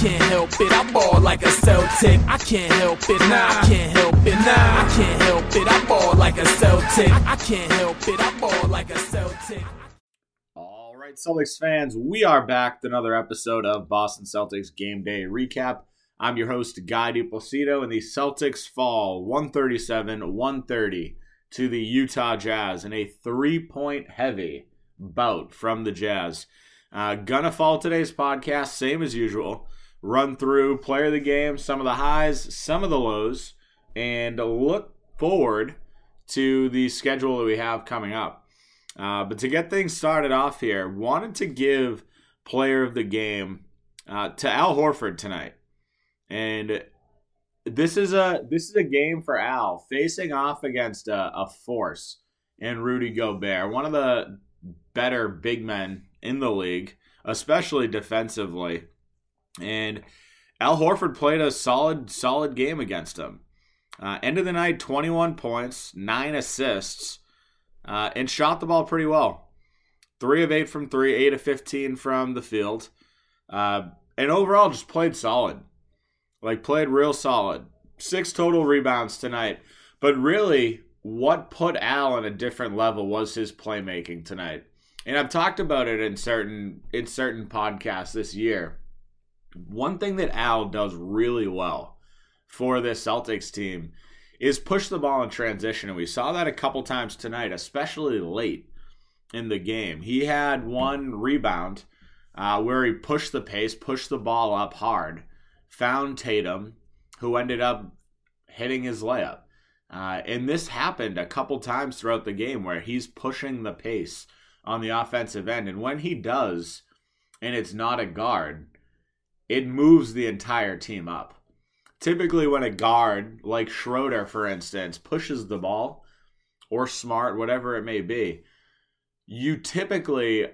can't help it. I ball like a Celtic. I can't help it. Nah, I can't help it. Nah, I can't help it. I ball like a Celtic. I can't help it. I ball like a Celtic. All right, Celtics fans, we are back with another episode of Boston Celtics Game Day Recap. I'm your host, Guy DiPlacido, and the Celtics fall 137 130 to the Utah Jazz in a three point heavy bout from the Jazz. Uh, gonna fall today's podcast, same as usual. Run through player of the game, some of the highs, some of the lows, and look forward to the schedule that we have coming up. Uh, but to get things started off here, wanted to give player of the game uh, to Al Horford tonight, and this is a this is a game for Al facing off against a, a force in Rudy Gobert, one of the better big men in the league, especially defensively. And Al Horford played a solid, solid game against him. Uh, end of the night, 21 points, nine assists, uh, and shot the ball pretty well. Three of eight from three, eight of 15 from the field. Uh, and overall, just played solid. Like, played real solid. Six total rebounds tonight. But really, what put Al on a different level was his playmaking tonight and I've talked about it in certain in certain podcasts this year. One thing that Al does really well for this Celtics team is push the ball in transition, and we saw that a couple times tonight, especially late in the game. He had one rebound uh, where he pushed the pace, pushed the ball up hard, found Tatum, who ended up hitting his layup. Uh, and this happened a couple times throughout the game where he's pushing the pace on the offensive end. And when he does, and it's not a guard, it moves the entire team up. Typically, when a guard, like Schroeder, for instance, pushes the ball, or Smart, whatever it may be, you typically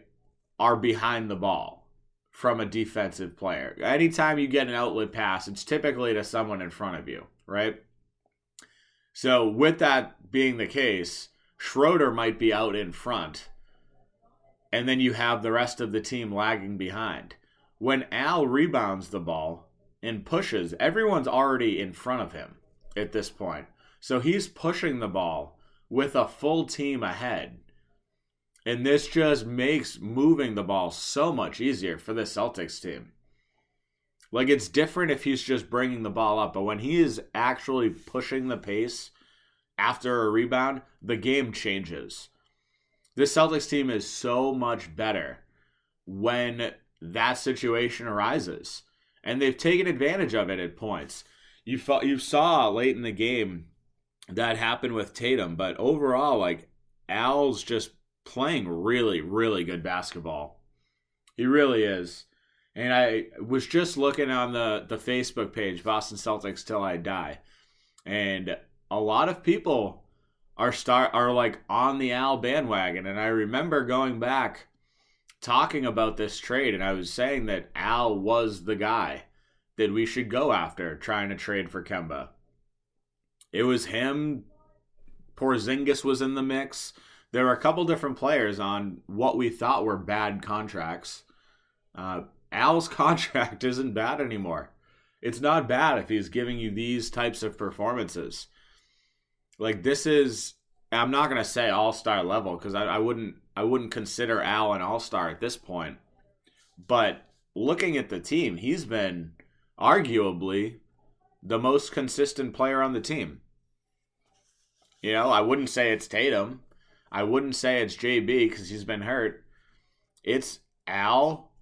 are behind the ball from a defensive player. Anytime you get an outlet pass, it's typically to someone in front of you, right? So, with that being the case, Schroeder might be out in front and then you have the rest of the team lagging behind. When Al rebounds the ball and pushes, everyone's already in front of him at this point. So he's pushing the ball with a full team ahead. And this just makes moving the ball so much easier for the Celtics team. Like it's different if he's just bringing the ball up, but when he is actually pushing the pace after a rebound, the game changes this Celtics team is so much better when that situation arises. And they've taken advantage of it at points. You, felt, you saw late in the game that happened with Tatum, but overall, like, Al's just playing really, really good basketball. He really is. And I was just looking on the, the Facebook page, Boston Celtics Till I Die. And a lot of people are start are like on the Al bandwagon. And I remember going back talking about this trade, and I was saying that Al was the guy that we should go after trying to trade for Kemba. It was him. Porzingis was in the mix. There were a couple different players on what we thought were bad contracts. Uh, Al's contract isn't bad anymore. It's not bad if he's giving you these types of performances. Like this is I'm not gonna say all star level because I, I wouldn't I wouldn't consider Al an all star at this point. But looking at the team, he's been arguably the most consistent player on the team. You know, I wouldn't say it's Tatum. I wouldn't say it's JB because he's been hurt. It's Al,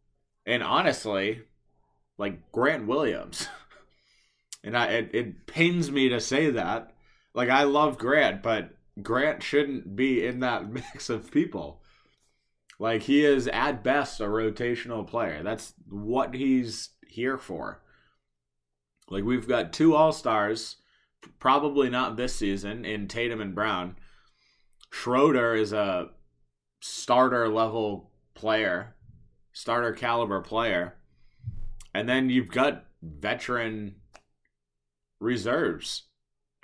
and honestly, like Grant Williams. and I, it, it pains me to say that like I love Grant, but Grant shouldn't be in that mix of people. Like he is at best a rotational player. That's what he's here for. Like we've got two All-Stars, probably not this season in Tatum and Brown. Schroeder is a starter level player, starter caliber player. And then you've got veteran reserves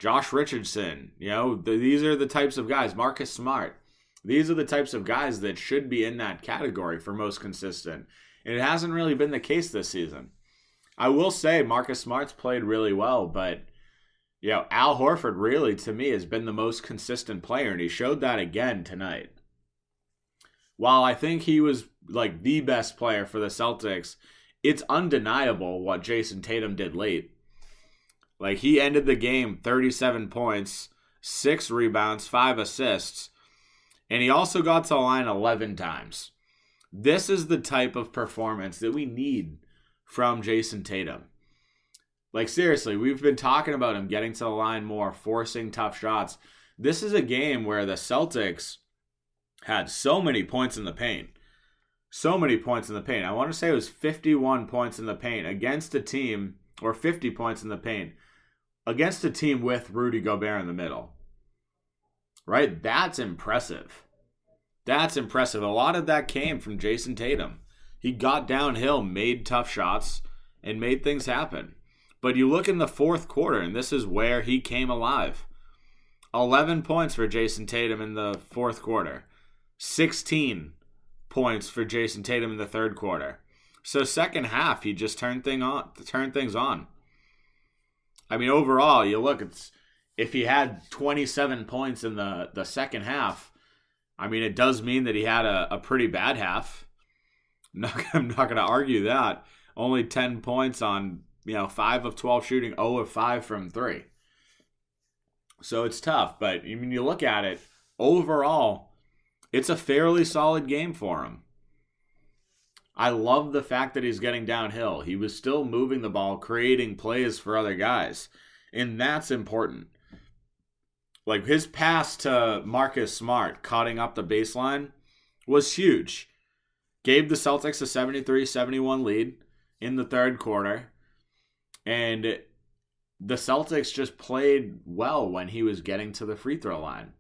Josh Richardson, you know, the, these are the types of guys. Marcus Smart. These are the types of guys that should be in that category for most consistent. And it hasn't really been the case this season. I will say Marcus Smart's played really well, but you know, Al Horford really to me has been the most consistent player, and he showed that again tonight. While I think he was like the best player for the Celtics, it's undeniable what Jayson Tatum did late. Like he ended the game 37 points, 6 rebounds, 5 assists, and he also got to the line 11 times. This is the type of performance that we need from Jayson Tatum. Like, seriously, we've been talking about him getting to the line more, forcing tough shots. This is a game where the Celtics had so many points in the paint. So many points in the paint. I want to say it was 51 points in the paint against a team, or 50 points in the paint against a team with Rudy Gobert in the middle. Right? That's impressive. That's impressive. A lot of that came from Jayson Tatum. He got downhill, made tough shots, and made things happen. But you look in the fourth quarter, and this is where he came alive. 11 points for Jayson Tatum in the fourth quarter, 16 points for Jayson Tatum in the third quarter. So second half, he just turned thing on, turned things on. I mean, overall, you look, it's if he had 27 points in the the second half, I mean, it does mean that he had a, a pretty bad half. I'm not, I'm not going to argue that. Only 10 points on, you know, 5 of 12 shooting, 0 of 5 from 3. So it's tough. But I mean, you look at it, overall, it's a fairly solid game for him. I love the fact that he's getting downhill. He was still moving the ball, creating plays for other guys. And that's important. Like his pass to Marcus Smart, cutting up the baseline, was huge. Gave the Celtics a 73 71 lead in the third quarter. And the Celtics just played well when he was getting to the free throw line.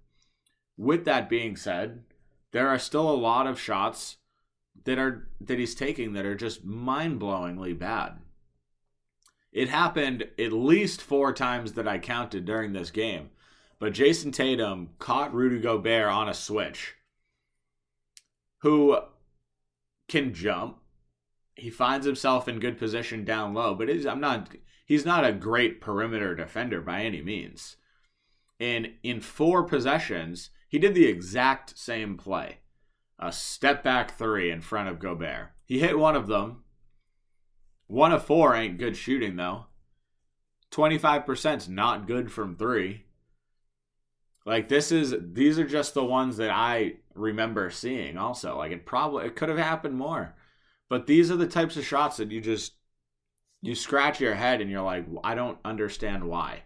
With that being said, there are still a lot of shots that are that he's taking that are just mind-blowingly bad. It happened at least 4 times that I counted during this game. But Jayson Tatum caught Rudy Gobert on a switch. Who can jump. He finds himself in good position down low, but is I'm not he's not a great perimeter defender by any means. And in four possessions, he did the exact same play a step back three in front of Gobert. He hit one of them. One of four ain't good shooting, though. 25% is not good from three. Like this is these are just the ones that I remember seeing also. Like it probably it could have happened more. But these are the types of shots that you just you scratch your head and you're like, I don't understand why.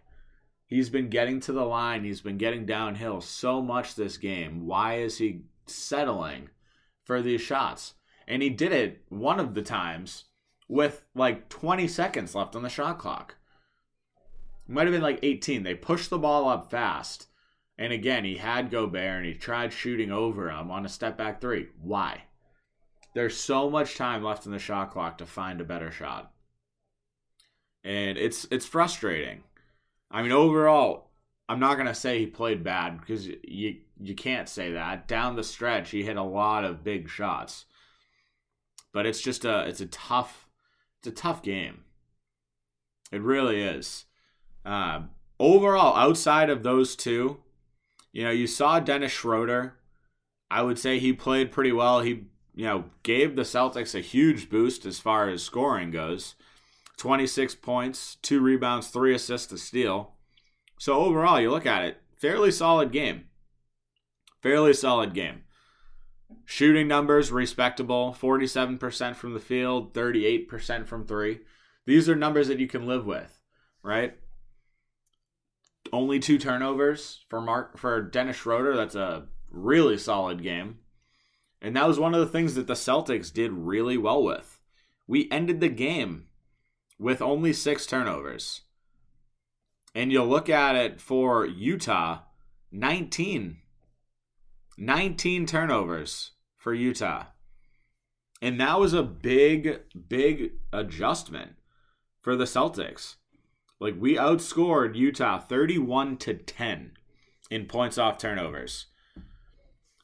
He's been getting to the line, he's been getting downhill so much this game. Why is he settling for these shots. And he did it one of the times with like 20 seconds left on the shot clock. It might have been like 18. They pushed the ball up fast. And again, he had Gobert and he tried shooting over him on a step back three. Why? There's so much time left in the shot clock to find a better shot. And it's it's frustrating. I mean, overall, I'm not gonna say he played bad because you you can't say that. Down the stretch, he hit a lot of big shots, but it's just a it's a tough it's a tough game. It really is. Uh, overall, outside of those two, you know, you saw Dennis Schroeder. I would say he played pretty well. He you know gave the Celtics a huge boost as far as scoring goes. 26 points, two rebounds, three assists, a steal. So overall, you look at it, fairly solid game. Fairly solid game. Shooting numbers respectable, 47% from the field, 38% from 3. These are numbers that you can live with, right? Only two turnovers for Mark for Dennis Schroeder, that's a really solid game. And that was one of the things that the Celtics did really well with. We ended the game with only 6 turnovers and you'll look at it for Utah 19. 19 turnovers for Utah. And that was a big, big adjustment for the Celtics. Like we outscored Utah 31 to 10 in points off turnovers.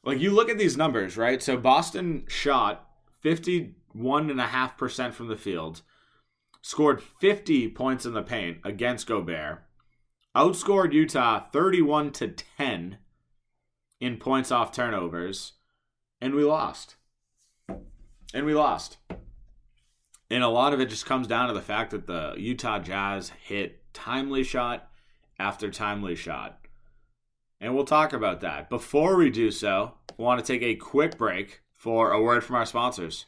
Like you look at these numbers, right? So Boston shot 51.5% from the field, scored 50 points in the paint against Gobert, outscored Utah 31 to 10 in points off turnovers, and we lost. And we lost. And a lot of it just comes down to the fact that the Utah Jazz hit timely shot after timely shot. And we'll talk about that. Before we do so, we want to take a quick break for a word from our sponsors.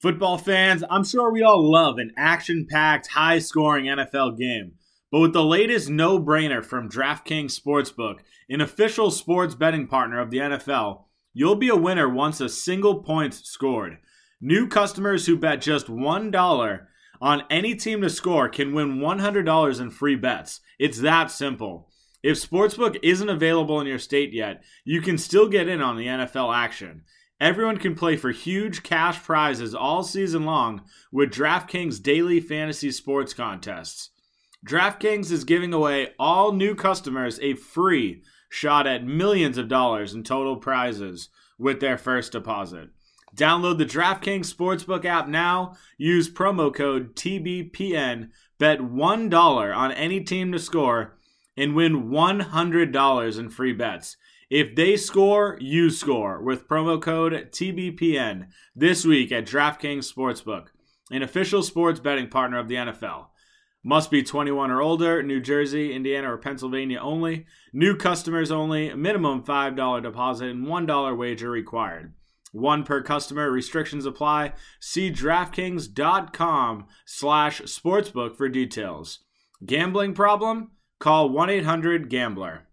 Football fans, I'm sure we all love an action packed, high scoring NFL game. But with the latest no brainer from DraftKings Sportsbook, an official sports betting partner of the NFL, you'll be a winner once a single point scored. New customers who bet just $1 on any team to score can win $100 in free bets. It's that simple. If Sportsbook isn't available in your state yet, you can still get in on the NFL action. Everyone can play for huge cash prizes all season long with DraftKings daily fantasy sports contests. DraftKings is giving away all new customers a free shot at millions of dollars in total prizes with their first deposit. Download the DraftKings Sportsbook app now. Use promo code TBPN. Bet $1 on any team to score and win $100 in free bets. If they score, you score with promo code TBPN this week at DraftKings Sportsbook, an official sports betting partner of the NFL. Must be 21 or older, New Jersey, Indiana, or Pennsylvania only. New customers only. Minimum $5 deposit and $1 wager required. One per customer. Restrictions apply. See DraftKings.com slash sportsbook for details. Gambling problem? Call 1-800-GAMBLER.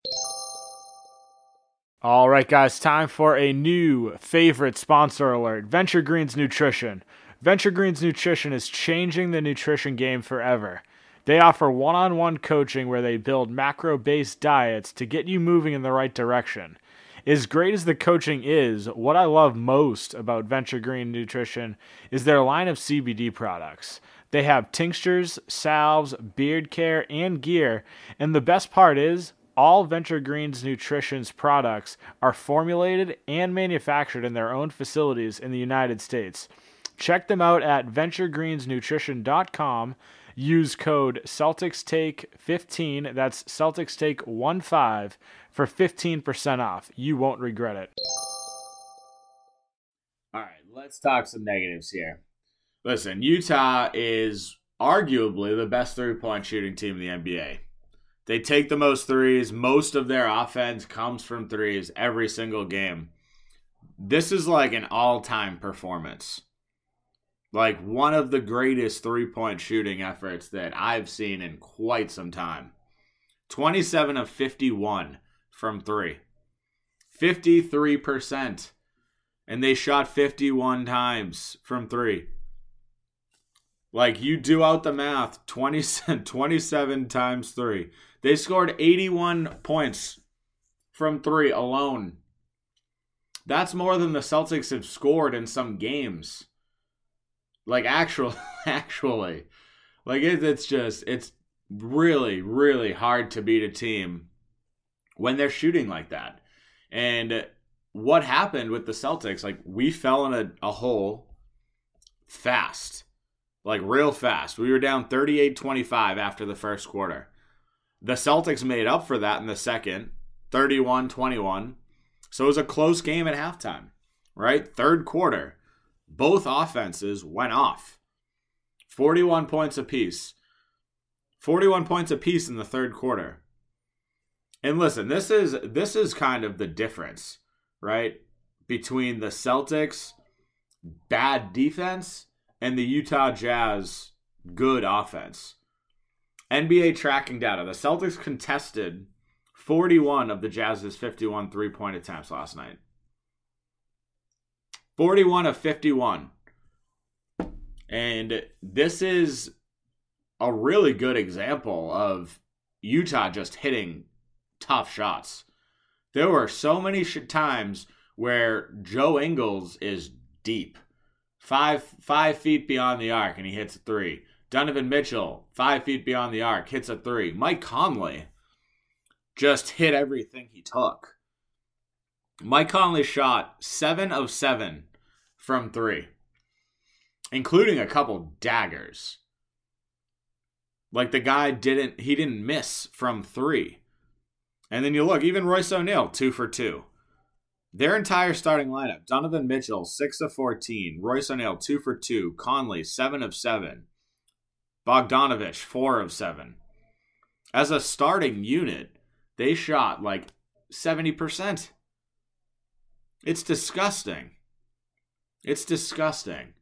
All right, guys, time for a new favorite sponsor alert Venture Greens Nutrition. Venture Greens Nutrition is changing the nutrition game forever. They offer one on one coaching where they build macro based diets to get you moving in the right direction. As great as the coaching is, what I love most about Venture Green Nutrition is their line of CBD products. They have tinctures, salves, beard care, and gear, and the best part is all Venture Greens Nutrition's products are formulated and manufactured in their own facilities in the United States. Check them out at venturegreensnutrition.com. Use code Celtics Take 15. that's CelticsTake15, for 15% off. You won't regret it. All right, let's talk some negatives here. Listen, Utah is arguably the best three point shooting team in the NBA. They take the most threes. Most of their offense comes from threes every single game. This is like an all time performance. Like one of the greatest three point shooting efforts that I've seen in quite some time. 27 of 51 from three. 53%. And they shot 51 times from three. Like you do out the math 20, 27 times three. They scored 81 points from three alone. That's more than the Celtics have scored in some games. Like actual, actually, like it, it's just it's really, really hard to beat a team when they're shooting like that. And what happened with the Celtics? Like we fell in a, a hole fast, like real fast. We were down 38-25 after the first quarter. The Celtics made up for that in the second, 31 21. So it was a close game at halftime, right? Third quarter, both offenses went off. 41 points apiece. 41 points apiece in the third quarter. And listen, this is this is kind of the difference, right? Between the Celtics bad defense and the Utah Jazz good offense. NBA tracking data. The Celtics contested 41 of the Jazz's 51 three point attempts last night. 41 of 51. And this is a really good example of Utah just hitting tough shots. There were so many times where Joe Ingles is deep, five five feet beyond the arc, and he hits a three. Donovan Mitchell, five feet beyond the arc, hits a three. Mike Conley just hit everything he took. Mike Conley shot seven of seven from three. including a couple daggers. Like the guy didn't he didn't miss from 3. And then you look, even Royce O'Neale, 2 for 2. Their entire starting lineup Donovan Mitchell, 6 of 14. Royce O'Neale, 2 for 2. Conley, 7 of 7. Bogdanovich, 4 of 7. As a starting unit, they shot like 70%. It's disgusting. It's disgusting.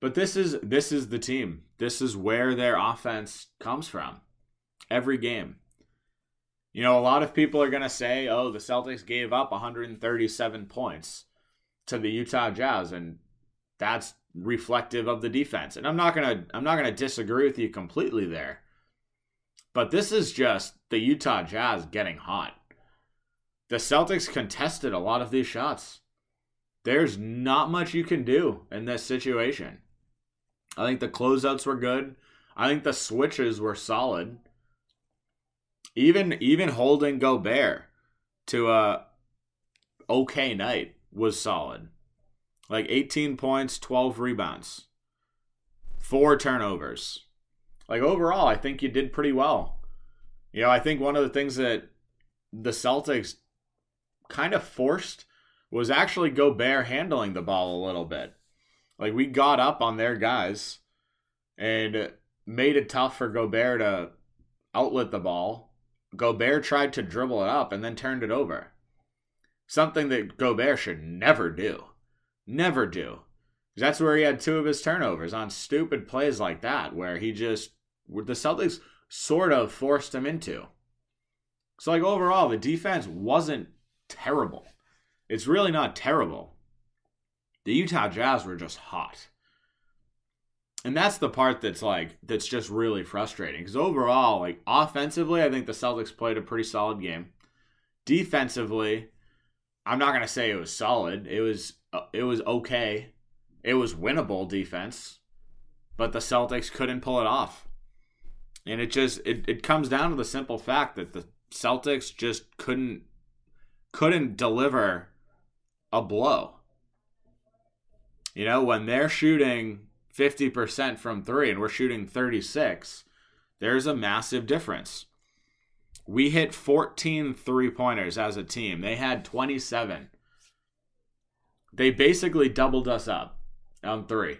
But this is this is the team. This is where their offense comes from. Every game. You know, a lot of people are going to say, "Oh, the Celtics gave up 137 points to the Utah Jazz and that's reflective of the defense." And I'm not going to I'm not going to disagree with you completely there. But this is just the Utah Jazz getting hot. The Celtics contested a lot of these shots. There's not much you can do in this situation. I think the closeouts were good. I think the switches were solid. Even even holding Gobert to a okay night was solid. Like 18 points, 12 rebounds, four turnovers. Like overall, I think you did pretty well. You know, I think one of the things that the Celtics kind of forced was actually Gobert handling the ball a little bit. Like we got up on their guys and made it tough for Gobert to outlet the ball. Gobert tried to dribble it up and then turned it over. Something that Gobert should never do. Never do. That's where he had two of his turnovers on stupid plays like that, where he just, the Celtics sort of forced him into. So, like, overall, the defense wasn't terrible. It's really not terrible. The Utah Jazz were just hot. And that's the part that's like that's just really frustrating because overall, like offensively, I think the Celtics played a pretty solid game. Defensively, I'm not gonna say it was solid. It was uh, it was okay. It was winnable defense, but the Celtics couldn't pull it off. And it just it, it comes down to the simple fact that the Celtics just couldn't couldn't deliver a blow. You know, when they're shooting 50% from 3 and we're shooting 36, there's a massive difference. We hit 14 three-pointers as a team. They had 27. They basically doubled us up on 3.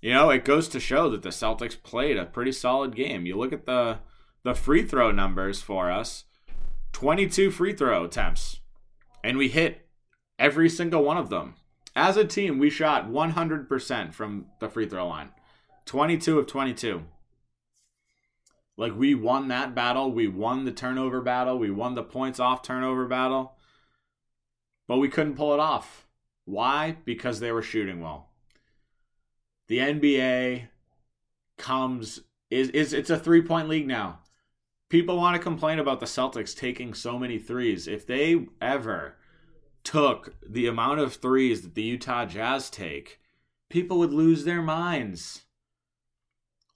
You know, it goes to show that the Celtics played a pretty solid game. You look at the the free throw numbers for us. 22 free throw attempts. And we hit every single one of them. As a team, we shot 100% from the free throw line. 22 of 22. Like we won that battle, we won the turnover battle, we won the points off turnover battle. But we couldn't pull it off. Why? Because they were shooting well. The NBA comes is is it's a three-point league now. People want to complain about the Celtics taking so many threes. If they ever took the amount of threes that the Utah Jazz take, people would lose their minds.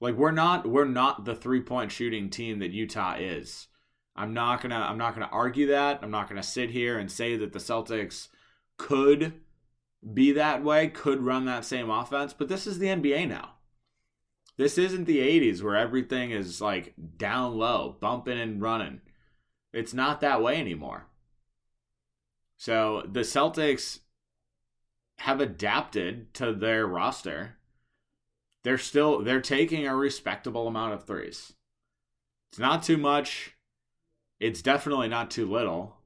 Like we're not we're not the three-point shooting team that Utah is. I'm not going to I'm not going to argue that. I'm not going to sit here and say that the Celtics could be that way, could run that same offense, but this is the NBA now. This isn't the 80s where everything is like down low, bumping and running. It's not that way anymore. So the Celtics have adapted to their roster. They're still they're taking a respectable amount of threes. It's not too much. It's definitely not too little,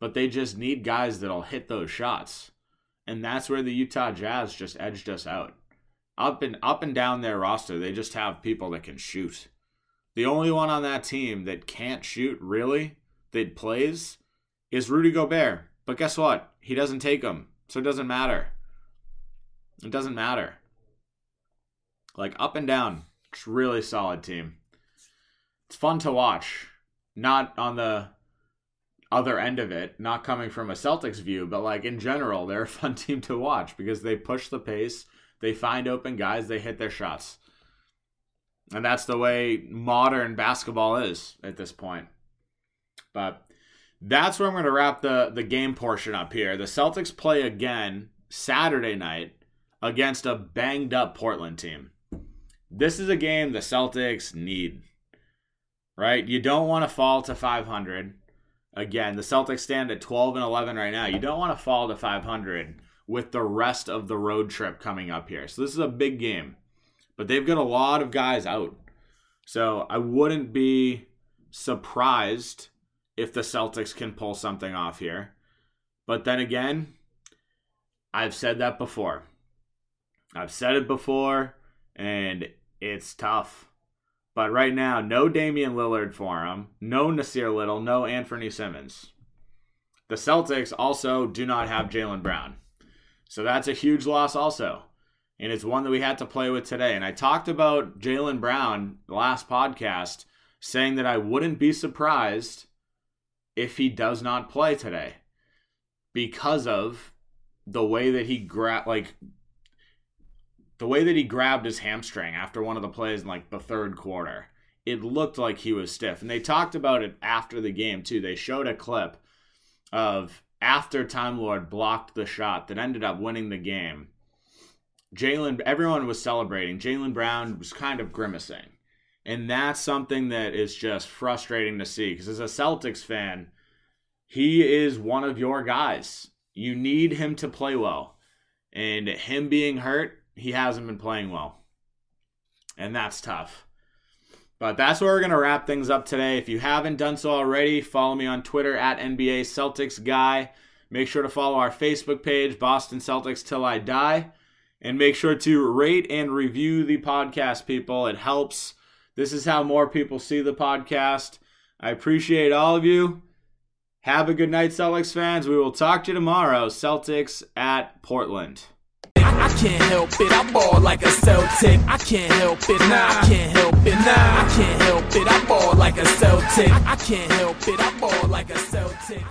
but they just need guys that'll hit those shots. And that's where the Utah Jazz just edged us out. Up and up and down their roster, they just have people that can shoot. The only one on that team that can't shoot really, that plays, is Rudy Gobert. But guess what? He doesn't take them, so it doesn't matter. It doesn't matter. Like up and down, it's really solid team. It's fun to watch. Not on the other end of it, not coming from a Celtics view, but like in general, they're a fun team to watch because they push the pace, they find open guys, they hit their shots. And that's the way modern basketball is at this point. But that's where I'm going to wrap the, the game portion up here. The Celtics play again Saturday night against a banged up Portland team. This is a game the Celtics need, right? You don't want to fall to 500. Again, the Celtics stand at 12 and 11 right now. You don't want to fall to 500 with the rest of the road trip coming up here. So this is a big game. But they've got a lot of guys out. So I wouldn't be surprised if the Celtics can pull something off here. But then again, I've said that before. I've said it before, and it's tough. But right now, no Damian Lillard for him, no Nassir Little, no Anthony Simons. The Celtics also do not have Jaylen Brown. So that's a huge loss, also. And it's one that we had to play with today. And I talked about Jaylen Brown last podcast, saying that I wouldn't be surprised if he does not play today because of the way that he grabbed, like, the way that he grabbed his hamstring after one of the plays in like the third quarter. It looked like he was stiff. And they talked about it after the game, too. They showed a clip of after Time Lord blocked the shot that ended up winning the game. jaylen everyone was celebrating. jaylen Brown was kind of grimacing. And that's something that is just frustrating to see because as a Celtics fan, he is one of your guys. You need him to play well. And him being hurt, he hasn't been playing well. And that's tough. But that's where we're going to wrap things up today. If you haven't done so already, follow me on Twitter at NBA Celtics Guy. Make sure to follow our Facebook page, Boston Celtics Till I Die. And make sure to rate and review the podcast, people. It helps. This is how more people see the podcast. I appreciate all of you. Have a good night, Celtics fans. We will talk to you tomorrow. Celtics at Portland. I can't help it, I ball like a Celtic. I can't help it, nah, I can't help it, nah, I can't help it, I ball like a Celtic. I can't help it, I ball like a Celtic.